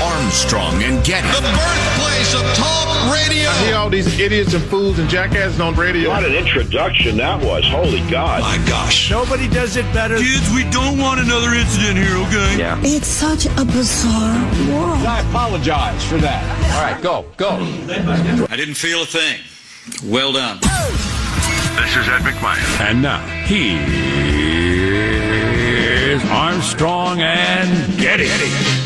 Armstrong and Getty. The birthplace of talk radio. I hear all these idiots and fools and jackasses on radio. what an introduction that was. Holy God. My gosh. Nobody does it better. Kids, we don't want another incident here, okay? Yeah. It's such a bizarre world. I apologize for that. All right, go, go. I didn't feel a thing. Well done. This is Ed McMahon. And now, he is Armstrong and Getty. clips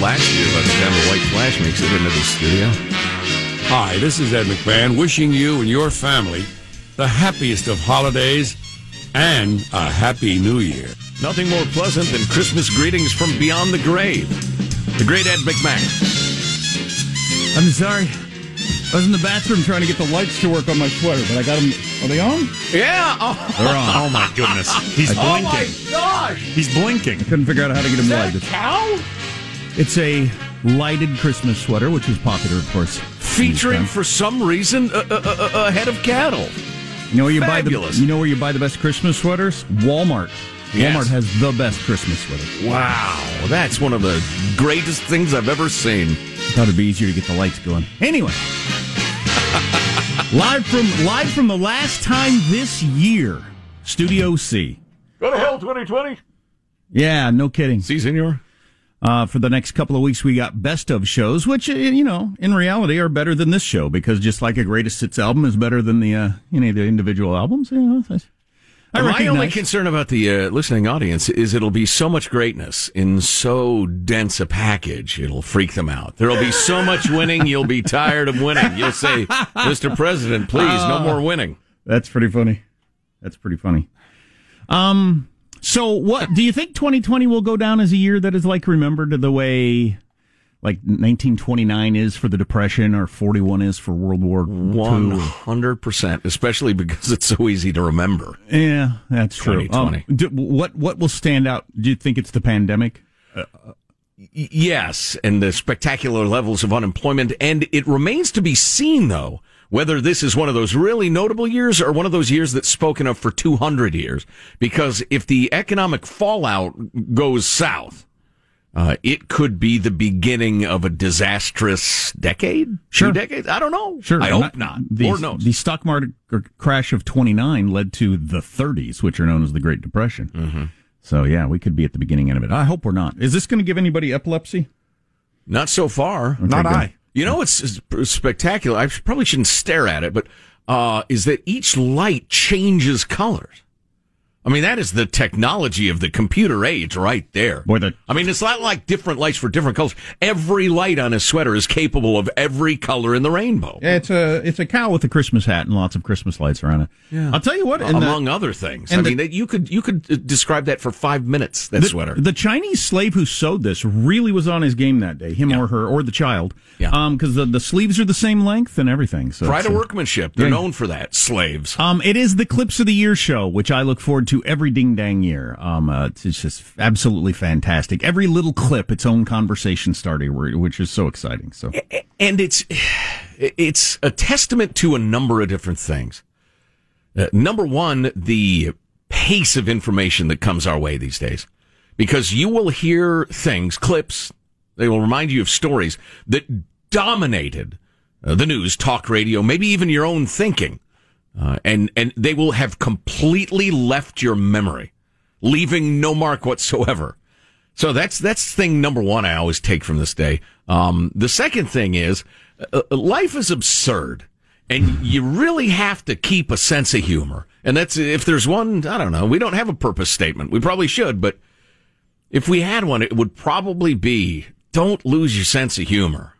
last year by the time the White Flash makes it into the studio. Hi, this is Ed McMahon wishing you and your family the happiest of holidays and a happy new year. Nothing more pleasant than Christmas greetings from beyond the grave. The great Ed McMahon. I'm sorry. I was in the bathroom trying to get the lights to work on my sweater, but I got them. Are they on? Yeah. Oh, They're on. oh my goodness. He's I- blinking. gosh! He's blinking. I couldn't figure out how to get them lighted. Cow? It's a lighted Christmas sweater, which is popular, of course. Featuring for some reason a, a, a, a head of cattle. You know where you buy the you know where you buy the best Christmas sweaters? Walmart. Yes. Walmart has the best Christmas sweater. Wow. That's one of the greatest things I've ever seen. I thought it'd be easier to get the lights going. Anyway, live from live from the last time this year, Studio C. Go to hell, 2020. Yeah, no kidding. See, senor? Uh, for the next couple of weeks, we got best of shows, which uh, you know, in reality, are better than this show because just like a greatest hits album is better than the uh, you know the individual albums. You know, I My only concern about the uh, listening audience is it'll be so much greatness in so dense a package, it'll freak them out. There'll be so much winning, you'll be tired of winning. You'll say, Mr. President, please, no more winning. That's pretty funny. That's pretty funny. Um. So, what do you think 2020 will go down as a year that is like remembered the way, like 1929 is for the Depression or 41 is for World War One hundred percent, especially because it's so easy to remember. Yeah, that's true. 2020. Um, do, what what will stand out? Do you think it's the pandemic? Y- Yes, and the spectacular levels of unemployment. And it remains to be seen, though, whether this is one of those really notable years or one of those years that's spoken of for 200 years. Because if the economic fallout goes south, Uh, it could be the beginning of a disastrous decade, Sure. two decades. I don't know. Sure. I hope that- not. The, Lord knows. The stock market crash of 29 led to the 30s, which are known as the Great Depression. Mm-hmm. So, yeah, we could be at the beginning end of it. I hope we're not. Is this going to give anybody epilepsy? Not so far. Not good. I. You know what's spectacular? I probably shouldn't stare at it, but uh, is that each light changes colors. I mean, that is the technology of the computer age right there. Boy, the I mean, it's not like different lights for different colors. Every light on a sweater is capable of every color in the rainbow. Yeah, it's a it's a cow with a Christmas hat and lots of Christmas lights around it. Yeah. I'll tell you what, and the- among other things. I the- mean, that you could you could uh, describe that for five minutes. That the, sweater. The Chinese slave who sewed this really was on his game that day, him or her or the child. Yeah. Um, because the, the sleeves are the same length and everything. So Pride of workmanship. They're yeah. known for that. Slaves. Um, it is the Clips of the Year show, which I look forward to every ding dang year. Um, uh, it's, just absolutely fantastic. Every little clip, its own conversation starter, which is so exciting. So and it's it's a testament to a number of different things. Uh, number one, the pace of information that comes our way these days, because you will hear things, clips, they will remind you of stories that dominated uh, the news, talk radio, maybe even your own thinking, uh, and and they will have completely left your memory, leaving no mark whatsoever. So that's that's thing number one I always take from this day. Um, the second thing is uh, uh, life is absurd, and you really have to keep a sense of humor. And that's if there's one, I don't know. We don't have a purpose statement. We probably should, but if we had one, it would probably be don't lose your sense of humor.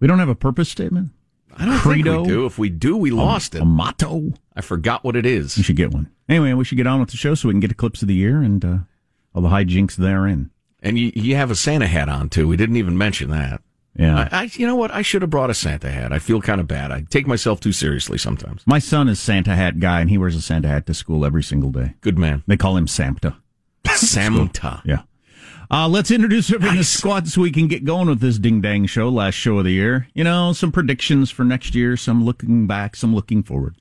we don't have a purpose statement. I don't Credo? think we do. If we do, we lost a, it. A motto. I forgot what it is. You should get one. Anyway, we should get on with the show so we can get to Clips of the Year and uh, all the hijinks therein. And you, you have a Santa hat on too. We didn't even mention that. Yeah. I, I, you know what? I should have brought a Santa hat. I feel kind of bad. I take myself too seriously sometimes. My son is Santa hat guy, and he wears a Santa hat to school every single day. Good man. They call him Samta. Santa. Yeah. Uh, let's introduce everyone in the squad so we can get going with this ding dang show, last show of the year. You know, some predictions for next year, some looking back, some looking forward.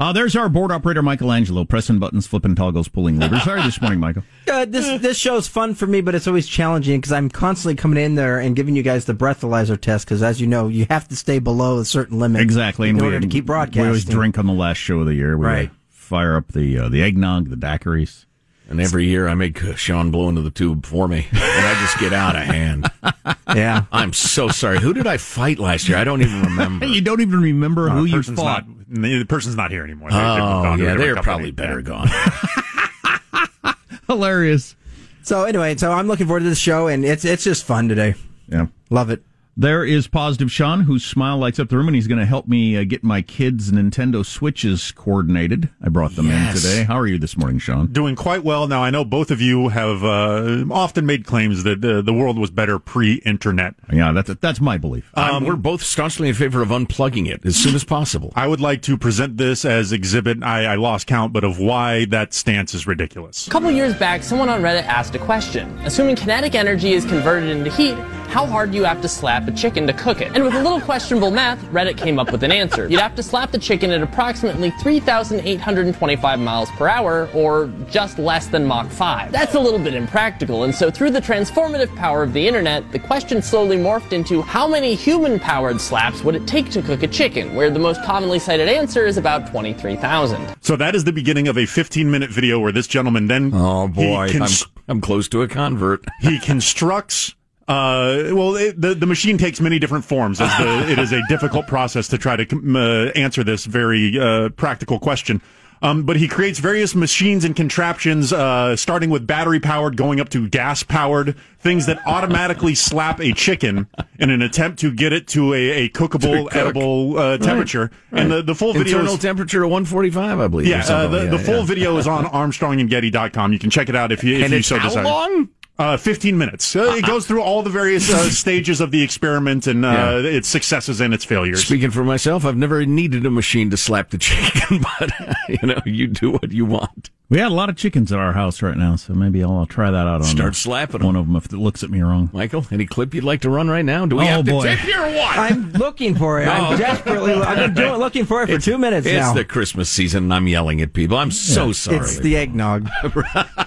Uh, there's our board operator, Michelangelo, pressing buttons, flipping toggles, pulling levers. Sorry this morning, Michael? Uh, this this show's fun for me, but it's always challenging because I'm constantly coming in there and giving you guys the breathalyzer test because, as you know, you have to stay below a certain limit Exactly. in and order we, to keep broadcasting. We always drink on the last show of the year. We Right. fire up the uh, the eggnog, the daiquiris. And every year I make uh, Sean blow into the tube for me, and I just get out of hand. Yeah. I'm so sorry. Who did I fight last year? I don't even remember. you don't even remember Uh, who you fought. Not, the person's not here anymore. They, they've moved oh, on to a yeah, different they're probably better gone. Hilarious. So anyway, so I'm looking forward to this show, and it's it's just fun today. Yeah. Love it. There is Positive Sean, whose smile lights up the room, and he's going to help me uh, get my kids' Nintendo Switches coordinated. I brought them Yes. in today. How are you this morning, Sean? Doing quite well. Now, I know both of you have uh, often made claims that uh, the world was better pre-internet. Yeah, that's that's my belief. Um, we're both staunchly in favor of unplugging it as soon as possible. I would like to present this as exhibit, I, I lost count, but of why that stance is ridiculous. A couple years back, someone on Reddit asked a question. Assuming kinetic energy is converted into heat, how hard do you have to slap a chicken to cook it? And with a little questionable math, Reddit came up with an answer. You'd have to slap the chicken at approximately 3,825 miles per hour, or just less than Mach 5. That's a little bit impractical, and so through the transformative power of the internet, the question slowly morphed into how many human-powered slaps would it take to cook a chicken, where the most commonly cited answer is about 23,000. So that is the beginning of a 15-minute video where this gentleman then Oh boy, he, I'm, I'm close to a convert. he constructs. Uh, well, it, the the machine takes many different forms. As the, it is a difficult process to try to uh, answer this very uh, practical question. Um, but he creates various machines and contraptions, uh, starting with battery powered, going up to gas powered, things that automatically slap a chicken in an attempt to get it to a, a cookable, cook. edible uh, temperature. And the, the full video Internal is, temperature of 145, I believe. yeah, uh, the, like the full yeah. video is on ArmstrongandGetty.com. You can check it out if you if And you so how desire. long? Uh, 15 minutes. Uh, it goes through all the various uh, stages of the experiment and uh, Yeah. its successes and its failures. Speaking for myself, I've never needed a machine to slap the chicken, but you know, you do what you want. We had a lot of chickens at our house right now, so maybe I'll, I'll try that out on Start slapping one of them if it looks at me wrong. Michael, any clip you'd like to run right now? Do we Oh, have to boy. tip you or what? I'm looking for it. I'm desperately. I've been doing, looking for it for two minutes it's now. the Christmas season, and I'm yelling at people. I'm so Yeah. sorry. It's the eggnog.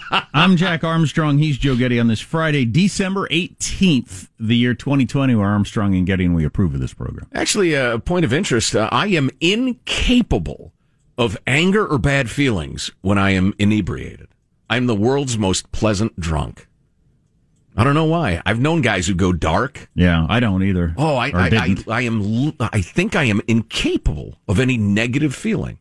I'm Jack Armstrong. He's Joe Getty on this Friday, December 18th, the year 2020, where Armstrong and Getty and we approve of this program. Actually, a point of interest. Uh, I am incapable of anger or bad feelings when I am inebriated. I'm the world's most pleasant drunk. I don't know why. I've known guys who go dark. Yeah, I don't either. Oh, I, I, I. I am. I think I am incapable of any negative feeling,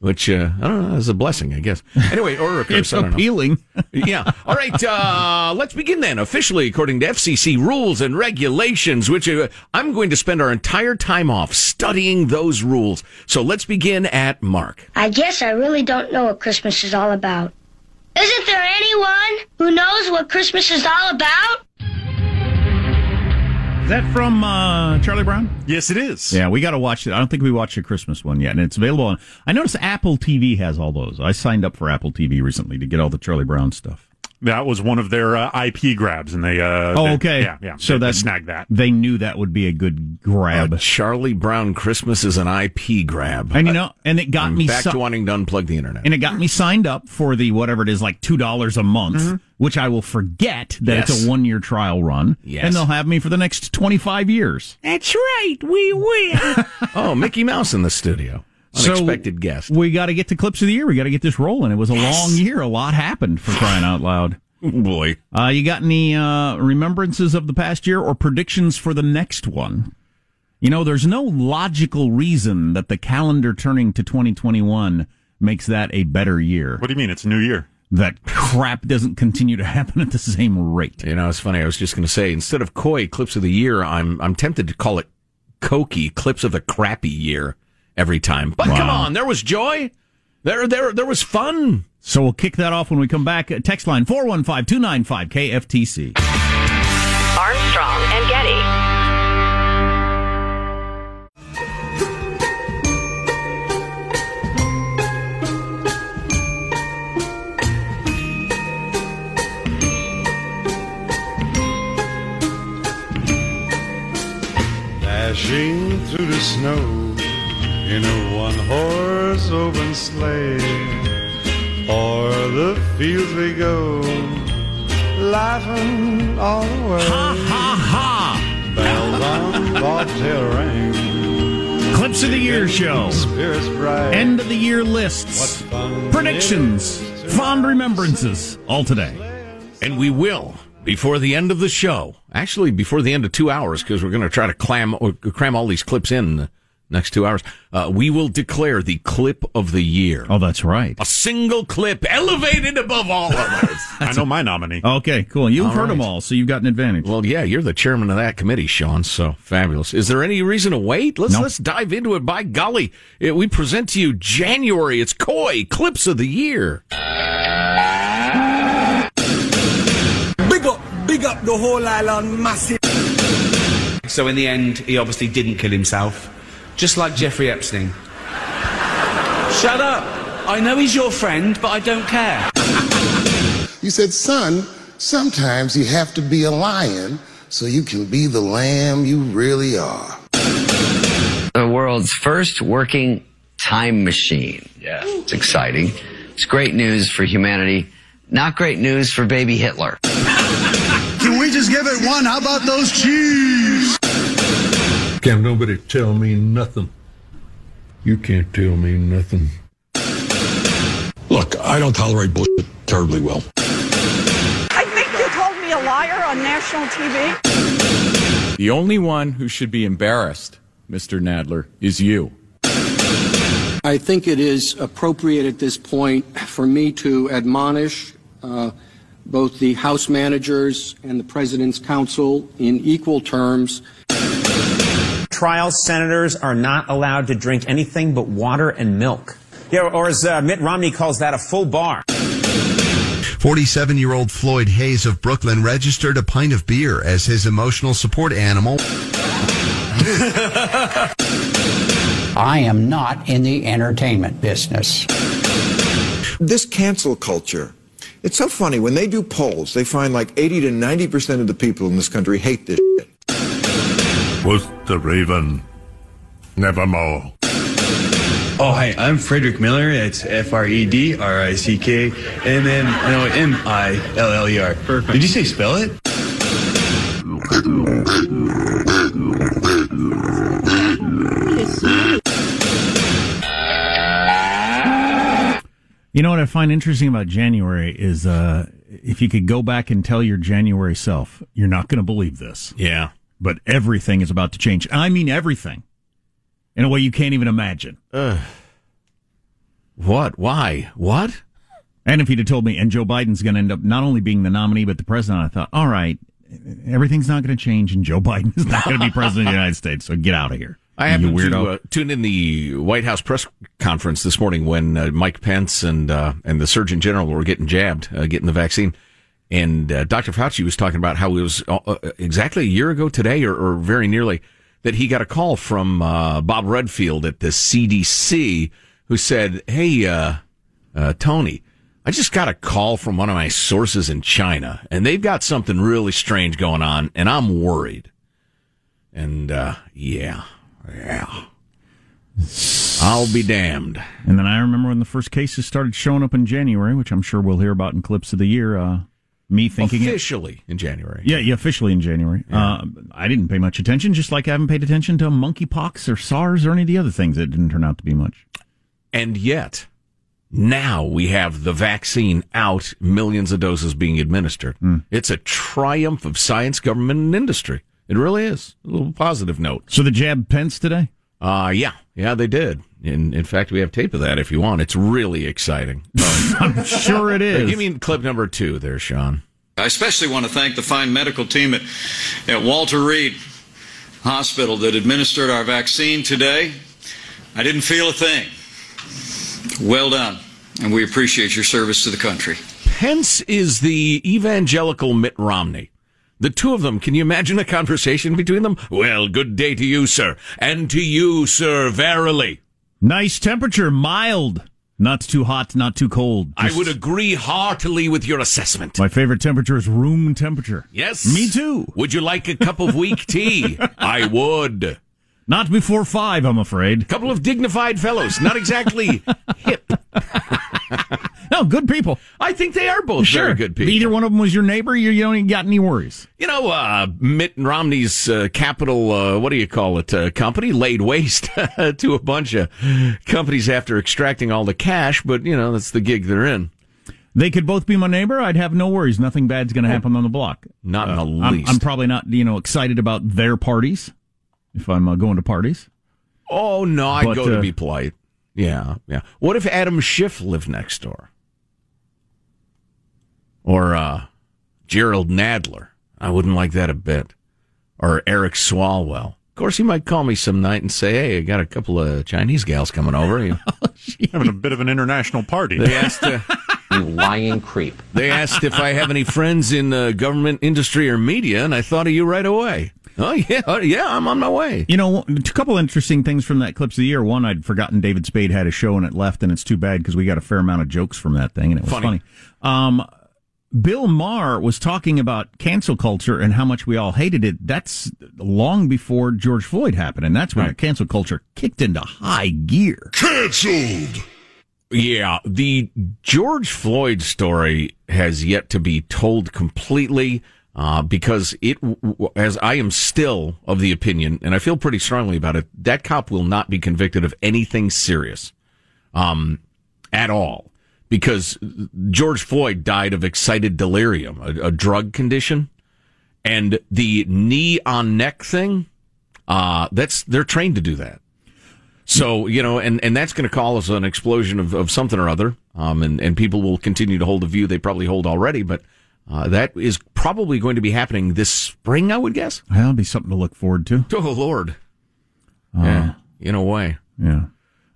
which uh, I don't know is a blessing, I guess. Anyway, or a curse. it's I don't know. appealing. yeah. All right. Uh, let's begin then. Officially, according to FCC rules and regulations, which uh, I'm going to spend our entire time off studying those rules. So let's begin at Mark. I guess I really don't know what Christmas is all about. Isn't there anyone who knows what Christmas is all about? Is that from uh, Charlie Brown? Yes, it is. Yeah, we got to watch it. I don't think we watched the Christmas one yet, and it's available on. I noticed Apple TV has all those. I signed up for Apple TV recently to get all the Charlie Brown stuff. That was one of their uh, IP grabs, and they. Uh, Oh, they- okay. Yeah, yeah. So they, they snagged that. They knew that would be a good grab. Uh, Charlie Brown Christmas is an IP grab. and you know, and it got I'm me back si- to wanting to unplug the internet. and it got me signed up for the whatever it is, like two dollars a month, which I will forget that it's Mm-hmm. A one year trial run, Yes. and they'll have me for the next twenty five years. That's right. We will. oh, Mickey Mouse in the studio. So- guest. We got to get to clips of the year. We got to get this rolling. It was a long year. A lot happened for crying out loud. Boy. Uh, you got any uh, remembrances of the past year or predictions for the next one? You know, there's no logical reason that the calendar turning to 2021 makes that a better year. What do you mean? It's a new year. That crap doesn't continue to happen at the same rate. You know, it's funny. I was just going to say instead of koi clips of the year, I'm I'm tempted to call it cokey clips of the crappy year every time. But come on, there was joy. There there there was fun. So we'll kick that off when we come back. Uh, Text line 415 295 KFTC. Armstrong and Getty. Dashing through the snow in a one horse open sleigh. O'er the fields we go, laughing all the way. Ha ha ha! Bells on bobtail ring. Clips of the Year show. Spirits bright. End of the year lists. Predictions. Fond remembrances. All today. And we will before the end of the show. Actually, before the end of two hours, because we're going to try to clam or cram all these clips in next two hours. Uh, we will declare the clip of the year. Oh, that's right. A single clip elevated above all others. I know my nominee. Okay, cool. You've All heard them all, so you've got an advantage. Well, yeah, you're the chairman of that committee, Sean. So fabulous. Is there any reason to wait? Let's No. let's dive into it. By golly, it, we present to you January. It's Coy clips of the year. Big up, big up the whole island, massive. So in the end, he obviously didn't kill himself, just like Jeffrey Epstein. Shut up! I know he's your friend, but I don't care. You said, son, sometimes you have to be a lion so you can be the lamb you really are. the world's first working time machine. Yeah. It's exciting. It's great news for humanity. Not great news for baby Hitler. Can we just give it one? How about those cheese? Can't nobody tell me nothing. You can't tell me nothing. Look, I don't tolerate bullshit terribly well. I think you called me a liar on national TV. The only one who should be embarrassed, Mr. Nadler, is you. I think it is appropriate at this point for me to admonish uh, both the House managers and the President's counsel in equal terms. Trial senators are not allowed to drink anything but water and milk. Yeah, or as uh, Mitt Romney calls that, a full bar. 47 year old Floyd Hayes of Brooklyn registered a pint of beer as his emotional support animal. I am not in the entertainment business. This cancel culture, it's so funny. When they do polls, they find like 80 to 90% of the people in this country hate this shit. Was the Raven nevermore? Oh, hi, I'm Frederick Miller. It's F R E D R I C K M M no M I L L E R. Perfect. Did you say spell it? You know what I find interesting about January is uh, if you could go back and tell your January self, you're not going to believe this. Yeah. But everything is about to change. And I mean everything in a way you can't even imagine. Uh, what? Why? What? And if he'd have told me, and Joe Biden's going to end up not only being the nominee, but the president, I thought, all right, everything's not going to change, and Joe Biden is not going to be president of the United States. So get out of here. I happened weirdo. to uh, tune in the White House press conference this morning when uh, Mike Pence and uh, and the Surgeon General were getting jabbed, uh, getting the vaccine, and uh, Dr. Fauci was talking about how it was uh, uh, exactly a year ago today, or, or very nearly, that he got a call from uh, Bob Redfield at the CDC who said, "Hey, uh, uh, Tony." I just got a call from one of my sources in China, and they've got something really strange going on, and I'm worried. And uh, yeah, yeah, I'll be damned. And then I remember when the first cases started showing up in January, which I'm sure we'll hear about in clips of the year. Uh, me thinking it- officially in January. Yeah, yeah, officially in January. Uh, I didn't pay much attention, just like I haven't paid attention to monkeypox or SARS or any of the other things that didn't turn out to be much. And yet, now we have the vaccine out, millions of doses being administered. It's a triumph of science, government, and industry. It really is. A little positive note. So the jab Pence today? Uh, yeah. Yeah, they did. In, in fact, we have tape of that if you want. It's really exciting. I'm sure it is. Give me clip number two there, Sean. I especially want to thank the fine medical team at, at Walter Reed Hospital that administered our vaccine today. I didn't feel a thing. Well done, and we appreciate your service to the country. Pence is the evangelical Mitt Romney. The two of them, can you imagine a conversation between them? Well, good day to you, sir. And to you, sir, verily. Nice temperature, mild. Not too hot, not too cold. I would agree heartily with your assessment. My favorite temperature is room temperature. Yes. Me too. Would you like a cup of weak tea? I would. Not before five, I'm afraid. Couple of dignified fellows, not exactly hip. No, good people. I think they are both sure. very good people. Either one of them was your neighbor, you, you don't even got any worries. You know, uh, Mitt Romney's uh, capital, uh, what do you call it, uh, company laid waste to a bunch of companies after extracting all the cash, but, you know, that's the gig they're in. They could both be my neighbor. I'd have no worries. Nothing bad's going to happen on the block. Not in the I'm, least. I'm probably not, you know, excited about their parties if I'm uh, going to parties. Oh, no, I'd But, go to uh, be polite. Yeah, yeah. What if Adam Schiff lived next door? Or uh, Jerrold Nadler? I wouldn't like that a bit. Or Eric Swalwell. Of course, he might call me some night and say, "Hey, I got a couple of Chinese gals coming over." You- Having a bit of an international party. They asked, uh, You lying creep. they asked if I have any friends in uh, government, industry, or media, and I thought of you right away. Oh yeah, oh, yeah, I'm on my way. You know, a couple interesting things from that clips of the year. One, I'd forgotten David Spade had a show and it left, and it's too bad because we got a fair amount of jokes from that thing, and it was Funny. funny. Um, Bill Maher was talking about cancel culture and how much we all hated it. That's long before George Floyd happened, and that's when the cancel culture kicked into high gear. Canceled. Yeah, the George Floyd story has yet to be told completely uh, because it, as I am still of the opinion, and I feel pretty strongly about it, that cop will not be convicted of anything serious, um, at all, because George Floyd died of excited delirium, a, a drug condition, and the knee on neck thing. Uh, that's they're trained to do that. So, you know, and, and that's going to cause an explosion of, of something or other. Um, and, and people will continue to hold the view they probably hold already, but, uh, that is probably going to be happening this spring, I would guess. That'll be something to look forward to. Oh, Lord. Uh, yeah, in a way. Yeah.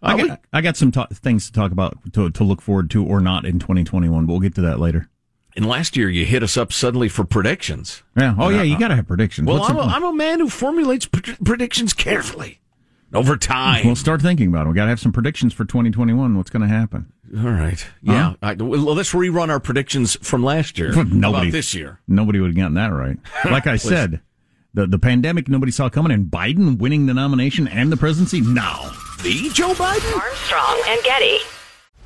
I Uh, got, I got some ta- things to talk about to, to look forward to or not in 2021, but we'll get to that later. And last year you hit us up suddenly for predictions. Yeah. Oh, And yeah. I- You got to have predictions. Well, I'm a, I'm a man who formulates pred- predictions carefully over time. We'll start thinking about it. We got to have some predictions for 2021. What's going to happen? All right. Yeah. I, well, let's rerun our predictions from last year. nobody about this year. Nobody would have gotten that right. Like I said, the the pandemic nobody saw coming, and Biden winning the nomination and the presidency. No, the Joe Biden. Armstrong and Getty.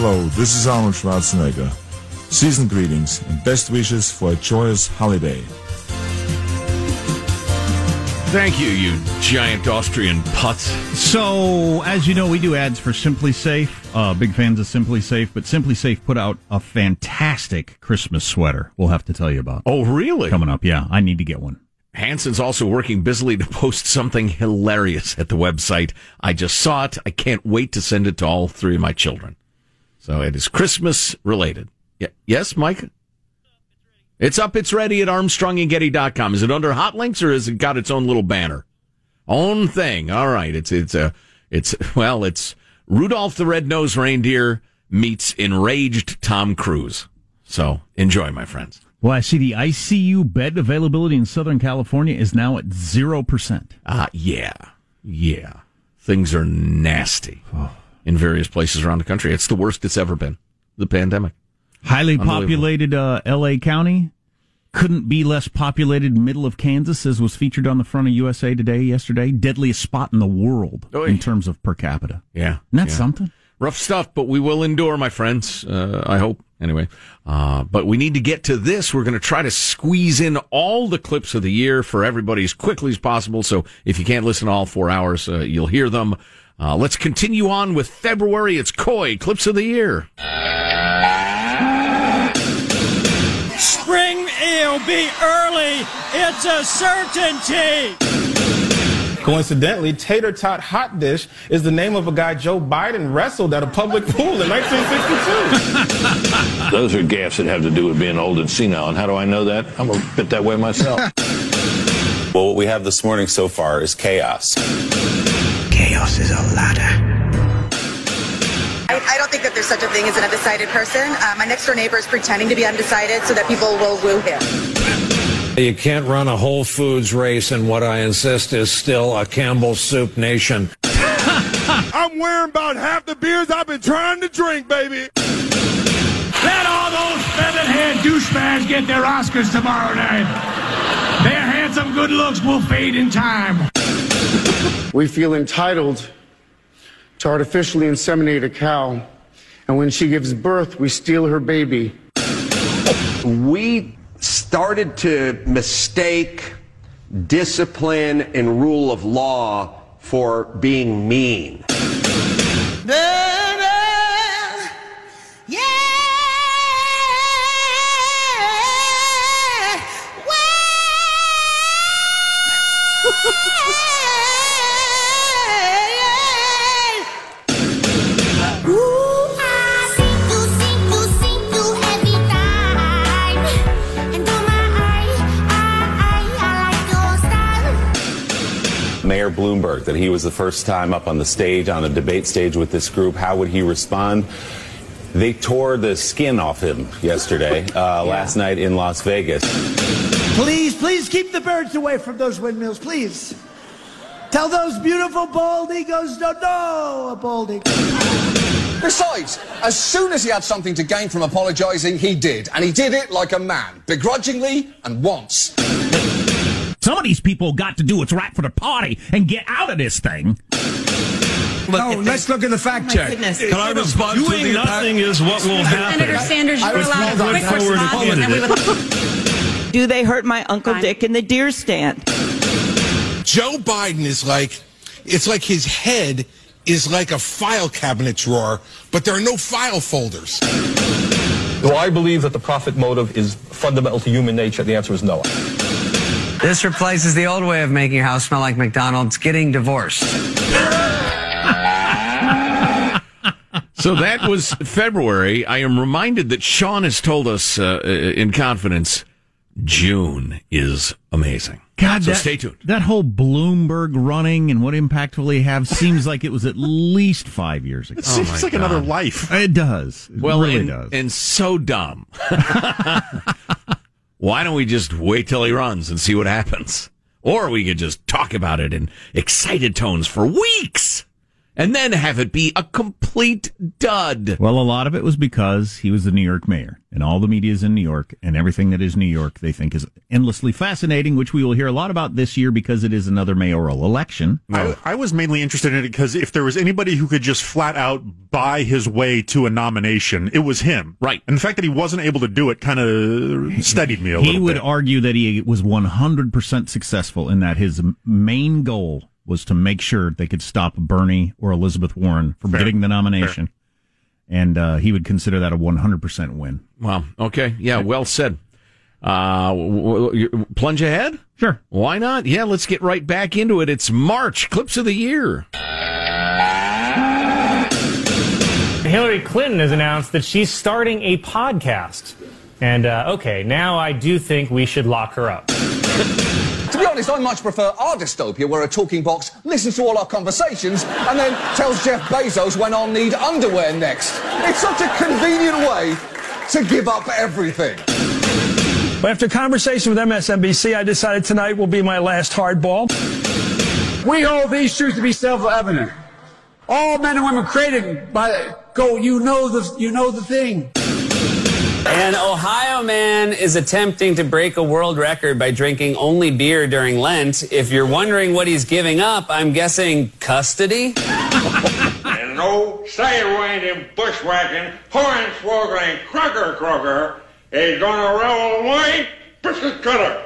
Hello, this is Arnold Schwarzenegger. Season greetings and best wishes for a joyous holiday. Thank you, you giant Austrian putz. So, as you know, we do ads for SimpliSafe. Uh, big fans of SimpliSafe, but SimpliSafe put out a fantastic Christmas sweater. We'll have to tell you about. Oh, really? Coming up, yeah. I need to get one. Hanson's also working busily to post something hilarious at the website. I just saw it. I can't wait to send it to all three of my children. So it is Christmas related. Yeah. Yes, Mike? It's up, it's ready at armstrongandgetty.com. Is it under hot links or has it got its own little banner? Own thing. All right. It's, it's a, it's, well, it's Rudolph the Red-Nosed Reindeer meets enraged Tom Cruise. So enjoy, my friends. Well, I see the ICU bed availability in Southern California is now at 0%. Ah, uh, yeah. Yeah. Things are nasty in various places around the country. It's the worst it's ever been. The pandemic. Highly populated uh, L.A. County. Couldn't be less populated middle of Kansas, as was featured on the front of USA Today yesterday. Deadliest spot in the world Oy. in terms of per capita. Yeah. Isn't that yeah. something? rough stuff, but we will endure, my friends. Uh, I hope. Anyway, uh, but we need to get to this. We're going to try to squeeze in all the clips of the year for everybody as quickly as possible. So if you can't listen to all four hours, uh, you'll hear them. Uh, let's continue on with February. It's Coy clips of the year. Spring will be early. It's a certainty. Coincidentally, Tater Tot Hot Dish is the name of a guy Joe Biden wrestled at a public pool in 1962. Those are gaffes that have to do with being old and senile. And how do I know that? I'm a bit that way myself. well, what we have this morning so far is chaos. Chaos is a ladder. I, I don't think that there's such a thing as an undecided person. Uh, my next door neighbor is pretending to be undecided so that people will woo him. You can't run a Whole Foods race and what I insist is still a Campbell Soup nation. I'm wearing about half the beers I've been trying to drink, baby. Let all those featherhead douchebags get their Oscars tomorrow night. Their handsome good looks will fade in time. We feel entitled to artificially inseminate a cow, and when she gives birth, we steal her baby. We started to mistake discipline and rule of law for being mean. Mayor Bloomberg that he was the first time up on the stage, on a debate stage with this group. How would he respond? They tore the skin off him yesterday, uh, last night in Las Vegas. Please, please keep the birds away from those windmills, please. Tell those beautiful bald eagles no, no, a bald eagle. Besides, as soon as he had something to gain from apologising, he did. And he did it like a man, begrudgingly and once. Some of these people got to do what's right for the party and get out of this thing. no, let's look at the fact Oh, check. goodness. Can I respond Doing to the nothing is what will happen. Senator Sanders, you're allowed a quick response, and we Do they hurt my Uncle Dick in the deer stand? Joe Biden is like, it's like his head is like a file cabinet drawer, but there are no file folders. Do I believe that the profit motive is fundamental to human nature? The answer is no. This replaces the old way of making your house smell like McDonald's, getting divorced. So that was February. I am reminded that Sean has told us uh, in confidence June is amazing. God, so that, stay tuned. That whole Bloomberg running and what impact will he have seems like it was at least five years ago. It seems Oh like God. another life. It does. It Well, really and, does. and so dumb. Why don't we just wait till he runs and see what happens? Or we could just talk about it in excited tones for weeks and then have it be a complete dud. Well, a lot of it was because he was the New York mayor, and all the media is in New York, and everything that is New York they think is endlessly fascinating, which we will hear a lot about this year because it is another mayoral election. I, I was mainly interested in it because if there was anybody who could just flat out buy his way to a nomination, it was him. Right. And the fact that he wasn't able to do it kind of steadied me a He little would bit. argue that he was 100% successful in that his main goal was to make sure they could stop Bernie or Elizabeth Warren from Fair. getting the nomination. And uh, he would consider that a 100% win. Wow. Okay. Yeah. Well said. Uh, w- w- plunge ahead? Sure. Why not? Yeah. Let's get right back into it. It's March. Clips of the year. Hillary Clinton has announced that she's starting a podcast. And uh, okay, now I do think we should lock her up. To be honest, I much prefer our dystopia where a talking box listens to all our conversations and then tells Jeff Bezos when I'll need underwear next. It's such a convenient way to give up everything. But after conversation with MSNBC, I decided tonight will be my last hardball. We hold these truths to be self-evident. All men and women created by go. You know the you know the thing. An Ohio man is attempting to break a world record by drinking only beer during Lent. If you're wondering what he's giving up, I'm guessing custody. And no sidewinding, bushwhacking, hornswoggling, crocker crocker is gonna roll away biscuit cutter.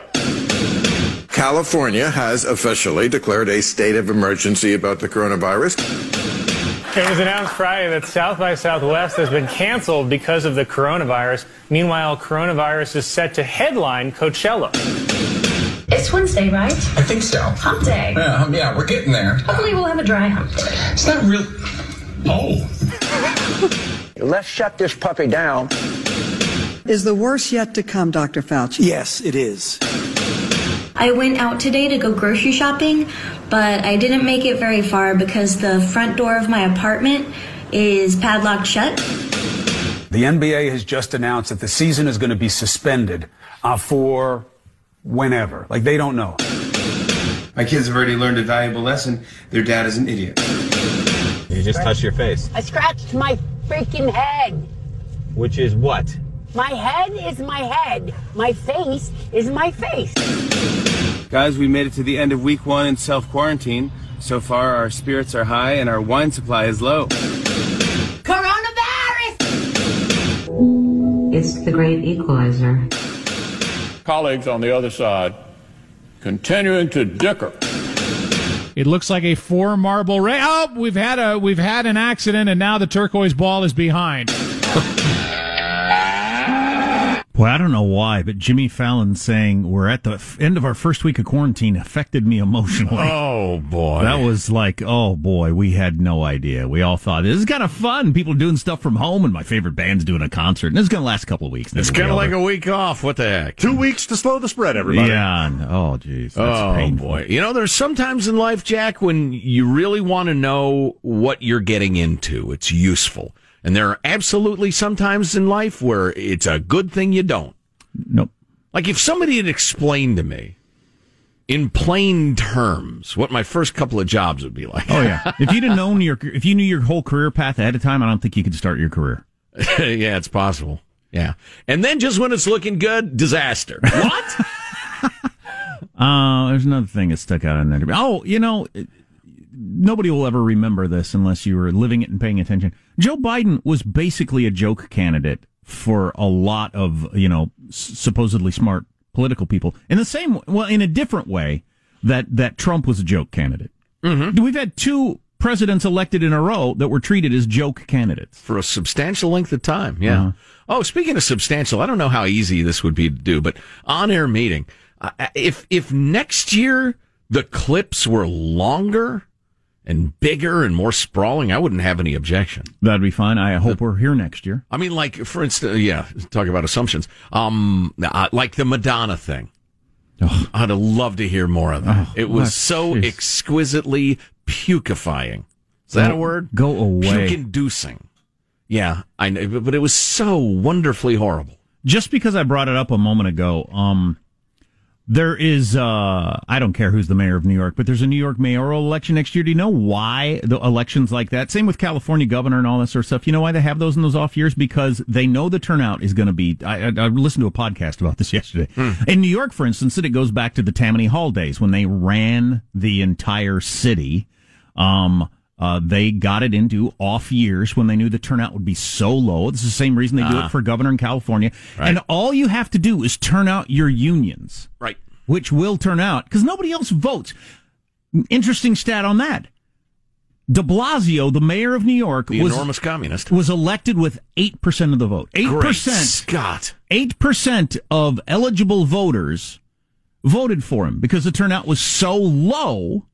California has officially declared a state of emergency about the coronavirus. It was announced Friday that South by Southwest has been canceled because of the coronavirus. Meanwhile, coronavirus is set to headline Coachella. It's Wednesday, right? I think so. Hump day. Yeah, hum- yeah, we're getting there. Hopefully, we'll have a dry hump day. It's not real. Oh. Let's shut this puppy down. Is the worst yet to come, Dr. Fauci? Yes, it is. I went out today to go grocery shopping, but I didn't make it very far because the front door of my apartment is padlocked shut. The NBA has just announced that the season is going to be suspended uh, for whenever. Like they don't know. My kids have already learned a valuable lesson. Their dad is an idiot. You just touched your face. I scratched my freaking head. Which is what? My head is my head. My face is my face. Guys, we made it to the end of week one in self quarantine. So far, our spirits are high and our wine supply is low. Coronavirus! It's the great equalizer. Colleagues on the other side continuing to dicker. It looks like a four marble race. Oh, we've had a we've had an accident, and now the turquoise ball is behind. Boy, I don't know why, but Jimmy Fallon saying we're at the f- end of our first week of quarantine affected me emotionally. Oh boy, That was like, oh boy, we had no idea. We all thought this is kind of fun. People doing stuff from home, and my favorite band's doing a concert. And this is going to last a couple of weeks. It's kind of like a week off. What the heck? Two weeks to slow the spread, everybody. Yeah. and- Oh, jeez. Oh painful. boy! You know, there's sometimes in life, Jack, when you really want to know what you're getting into. It's useful, and there are absolutely sometimes in life where it's a good thing you don't. Nope. Like if somebody had explained to me in plain terms what my first couple of jobs would be like. Oh yeah. if you'd have known your, if you knew your whole career path ahead of time, I don't think you could start your career. yeah, it's possible. Yeah, and then just when it's looking good, disaster. What? Uh, there's another thing that stuck out in there. Oh, you know, nobody will ever remember this unless you were living it and paying attention. Joe Biden was basically a joke candidate for a lot of, you know, s- supposedly smart political people in the same, well, in a different way that, that Trump was a joke candidate. Mm-hmm. We've had two presidents elected in a row that were treated as joke candidates. for a substantial length of time. Yeah. Uh-huh. Oh, speaking of substantial, I don't know how easy this would be to do, but on-air meeting. Uh, if if next year the clips were longer and bigger and more sprawling, I wouldn't have any objection. That'd be fine. I hope we're here next year. I mean, like for instance, yeah, talk about assumptions. Um, like the Madonna thing. I'd love to hear more of that. Oh, it was so Jeez. exquisitely pukifying. Is that Go- a word? go away. Puke-inducing. Yeah, I know, but it was so wonderfully horrible. just because I brought it up a moment ago, um, there is, uh, I don't care who's the mayor of New York, but there's a New York mayoral election next year. Do you know why the elections like that? Same with California governor and all that sort of stuff. You know why they have those in those off years? Because they know the turnout is going to be, I, I, I listened to a podcast about this yesterday. In New York, for instance, it goes back to the Tammany Hall days when they ran the entire city. Um, uh, they got it into off years when they knew the turnout would be so low. This is the same reason they do Ah. it for governor in California. Right. And all you have to do is turn out your unions, Right. which will turn out because nobody else votes. Interesting stat on that. De Blasio, the mayor of New York, The was enormous communist. was elected with eight percent of the vote. Eight percent. Scott. Eight percent of eligible voters voted for him because the turnout was so low.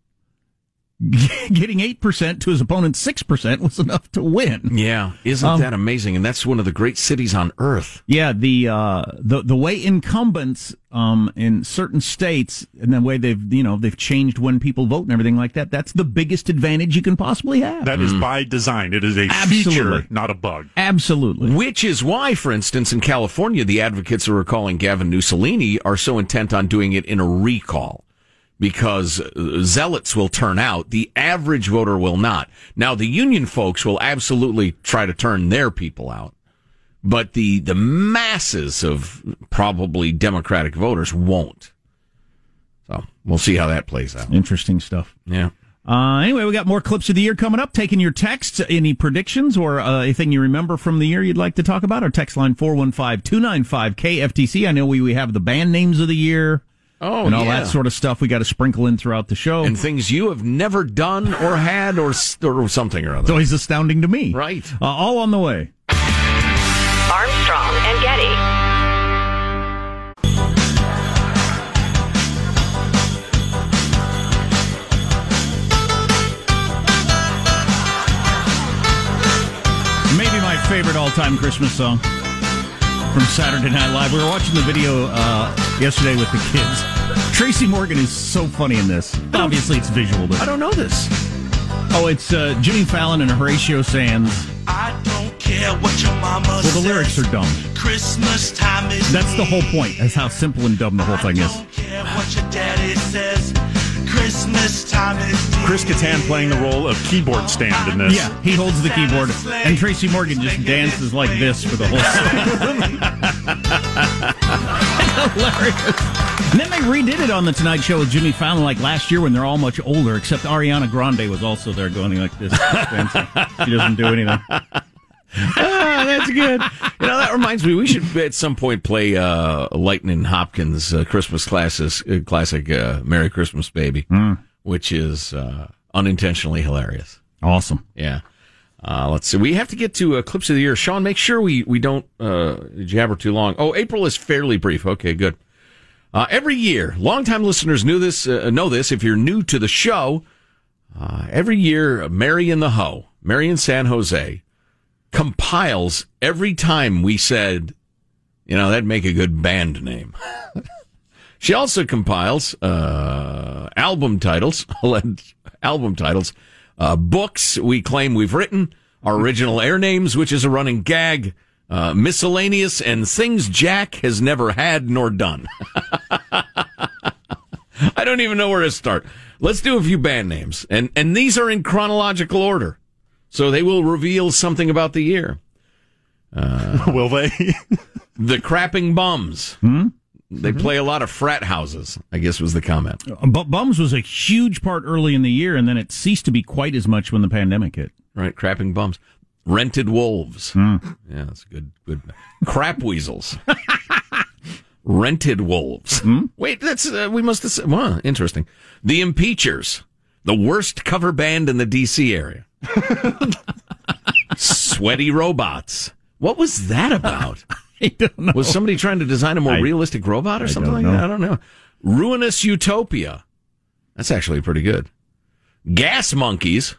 Getting eight percent to his opponent's six percent was enough to win. Yeah, isn't Um, that amazing? And that's one of the great cities on earth. Yeah, the uh, the the way incumbents um, in certain states and the way they've you know they've changed when people vote and everything like that. That's the biggest advantage you can possibly have. That is by design. It is a Absolutely. feature, not a bug. Absolutely. Which is why, for instance, in California, the advocates who are calling Gavin Mussolini are so intent on doing it in a recall. Because zealots will turn out, the average voter will not. Now, the union folks will absolutely try to turn their people out, but the the masses of probably Democratic voters won't. So we'll see how that plays out. Interesting stuff. Yeah. Uh, anyway, we got more clips of the year coming up. Taking your texts, any predictions or uh, anything you remember from the year you'd like to talk about? Our text line 415-295-KFTC. I know we, we have the band names of the year. Oh, and all yeah. that sort of stuff we got to sprinkle in throughout the show. And things you have never done or had or, or something or it's other. always astounding to me. Right. Uh, all on the way. Armstrong and Getty. Maybe my favorite all-time Christmas song from Saturday Night Live. We were watching the video uh, yesterday with the kids. Tracy Morgan is so funny in this. Obviously, it's visual, but I don't know this. oh, it's uh, Jimmy Fallon and Horatio Sanz. I don't care what your mama Well, the lyrics are dumb. Christmas time is That's the whole point. That's how simple and dumb the whole thing is. Care what your daddy says. Christmas time is Chris Kattan playing the role of keyboard stand in this. Yeah, he holds the keyboard, and Tracy Morgan just dances like this for the whole song. Hilarious. And then they redid it on the Tonight Show with Jimmy Fallon like last year when they're all much older, except Ariana Grande was also there going like this. she doesn't do anything. Ah, that's good. You know, that reminds me, we should at some point play uh, Lightning Hopkins' uh, Christmas classes, uh, classic uh, Merry Christmas Baby, which is uh, unintentionally hilarious. Awesome. Yeah. Uh, let's see. We have to get to uh, clips of the year. Sean, make sure we, we don't uh, jabber too long. Oh, April is fairly brief. Okay, good. Uh, every year, longtime listeners knew this, uh, know this. If you're new to the show, uh, every year, Mary in the Ho, Mary in San Jose, compiles every time we said, you know, that'd make a good band name. she also compiles uh, album titles, album titles, uh, books we claim we've written, our original air names, which is a running gag, uh, miscellaneous, and things Jack has never had nor done. I don't even know where to start. Let's do a few band names, and and these are in chronological order, so they will reveal something about the year. Uh, will they? the Crapping Bums. Hmm? They play a lot of frat houses. I guess was the comment. But Bums was a huge part early in the year, and then it ceased to be quite as much when the pandemic hit. Right, Crapping Bums. Rented Wolves. Hmm. Yeah, that's good. Good. Crap Weasels. Rented Wolves. Hmm? Wait, that's uh, we must have said. Wow, interesting. The Impeachers, the worst cover band in the D.C. area. Sweaty Robots. What was that about? I don't know. Was somebody trying to design a more I- realistic robot or I something don't like that? I don't know. Ruinous Utopia. That's actually pretty good. Gas Monkeys.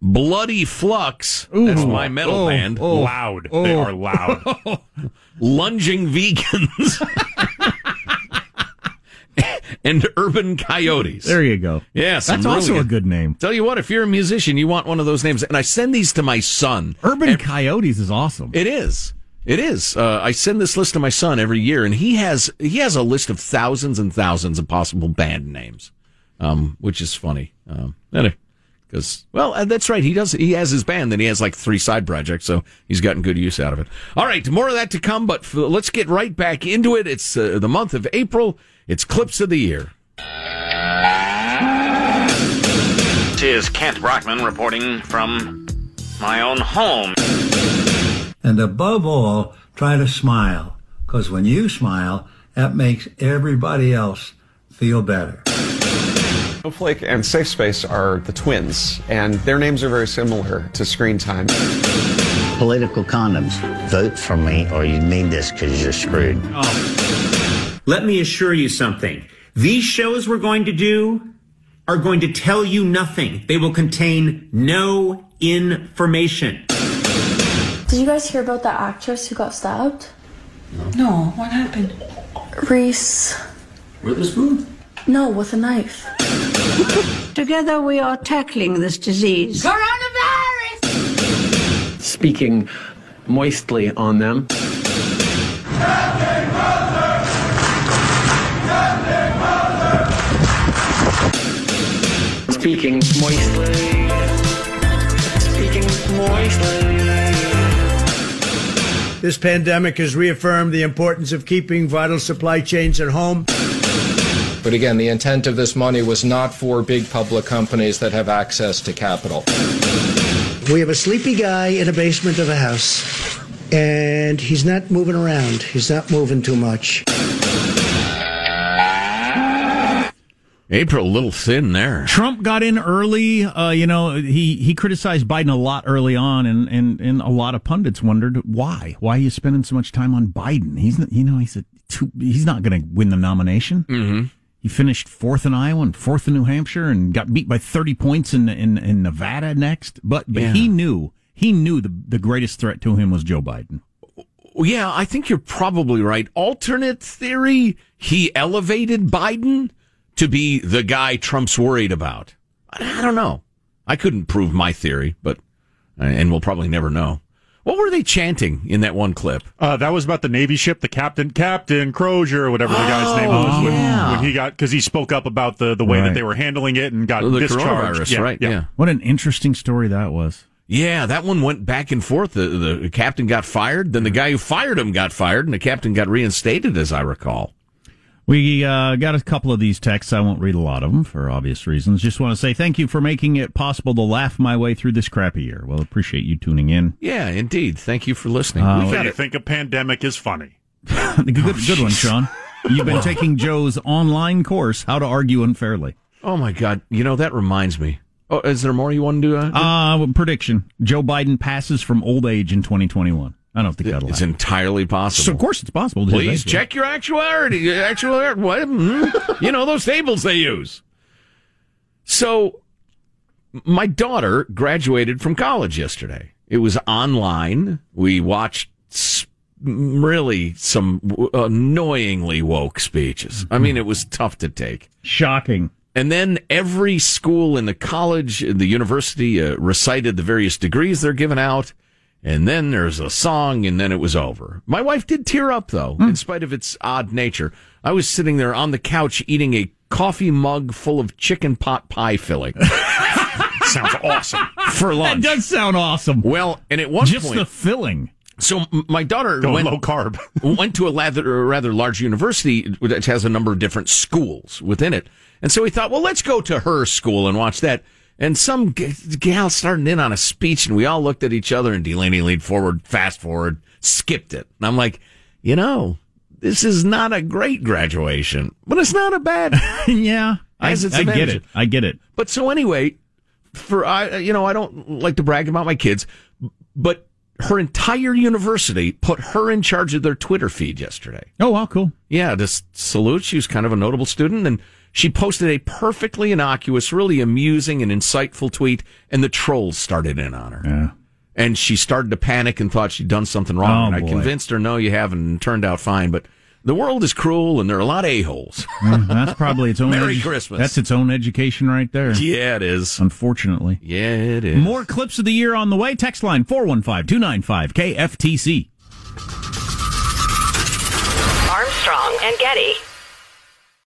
Bloody Flux. That's my metal Oh, band. oh, Loud. They oh. are loud. Lunging Vegans. And Urban Coyotes. There you go. Yeah, That's really also a good name. Tell you what, if you're a musician, you want one of those names. And I send these to my son. Urban Coyotes is awesome. It is. It is. Uh, I send this list to my son every year, and he has he has a list of thousands and thousands of possible band names, um, which is funny. Um, because well, uh, that's right. He does. He has his band, then he has like three side projects, so he's gotten good use out of it. All right, more of that to come, but f- let's get right back into it. It's uh, the month of April. It's clips of the year. This is Kent Brockman reporting from my own home. And above all, try to smile. Because when you smile, that makes everybody else feel better. Snowflake and Safe Space are the twins, and their names are very similar to screen time. Political condoms. Vote for me or you need this because you're screwed. Oh. Let me assure you something. These shows we're going to do are going to tell you nothing. They will contain no information. Did you guys hear about that actress who got stabbed? No, what happened? Reese. Witherspoon? No, with a knife. Together we are tackling this disease. Coronavirus! Speaking moistly on them. Speaking moistly. Speaking moistly. This pandemic has reaffirmed the importance of keeping vital supply chains at home. But again, the intent of this money was not for big public companies that have access to capital. We have a sleepy guy in a basement of a house, and he's not moving around. He's not moving too much. April, a little thin there. Trump got in early. Uh, you know, he, he criticized Biden a lot early on, and, and, and a lot of pundits wondered why. Why are you spending so much time on Biden? He's not, you know, he's a two, he's not going to win the nomination. Mm-hmm. He finished fourth in Iowa and fourth in New Hampshire, and got beat by thirty points in in, in Nevada next. But but Yeah. he knew he knew the the greatest threat to him was Joe Biden. Yeah, I think you're probably right. Alternate theory, he elevated Biden to be the guy Trump's worried about. I I don't know. I couldn't prove my theory, but and we'll probably never know. What were they chanting in that one clip? Uh, that was about the Navy ship, the captain, Captain Crozier, or whatever the guy's name was, when, yeah. when he got because he spoke up about the, the way Right. that they were handling it and got The discharged. coronavirus, right, yeah. What an interesting story that was. Yeah, that one went back and forth. The, the captain got fired, then the guy who fired him got fired, and the captain got reinstated, as I recall. We uh, got a couple of these texts. I won't read a lot of them for obvious reasons. Just want to say thank you for making it possible to laugh my way through this crappy year. Well, appreciate you tuning in. Yeah, indeed. Thank you for listening. Uh, We've So got you think a pandemic is funny? good, good one, Sean. You've been taking Joe's online course, How to Argue Unfairly. Oh my God! You know that reminds me. Oh, is there more you want to do? Uh, Uh, prediction: Joe Biden passes from old age in 2021. I don't think that'll it's happen. entirely possible. So of course it's possible. to Please check your actuality. Actual what? Hmm? you know those tables they use. So, my daughter graduated from college yesterday. It was online. We watched really some annoyingly woke speeches. I mean, it was tough to take. Shocking. And then every school in the college, in the university, uh, recited the various degrees they're given out. And then there's a song, and then it was over. My wife did tear up, though, hmm. in spite of its odd nature. I was sitting there on the couch eating a coffee mug full of chicken pot pie filling Sounds awesome. for lunch. That does sound awesome. Well, and at one Just point, the filling. so my daughter Going went, low carb. went to a rather, a rather large university that has a number of different schools within it. And so we thought, well, let's go to her school and watch that. And some g- gal started in on a speech, and we all looked at each other, and Delaney leaned forward, fast forward, skipped it. And I'm like, you know, this is not a great graduation, but it's not a bad. yeah, I, its I get it. I get it. But so anyway, for I, you know, I don't like to brag about my kids, but her entire university put her in charge of their Twitter feed yesterday. Oh, wow, cool. Yeah, to salute. She was kind of a notable student, and she posted a perfectly innocuous, really amusing and insightful tweet, and the trolls started in on her. Yeah. And she started to panic and thought she'd done something wrong. Oh, and I boy. convinced her, no, you haven't, and it turned out fine. But the world is cruel, and there are a lot of a-holes. Yeah, mm, that's probably its own. Merry edu- Christmas. That's its own education right there. yeah, it is. Unfortunately. Yeah, it is. More clips of the year on the way. Text line 415 295 KFTC. Armstrong and Getty.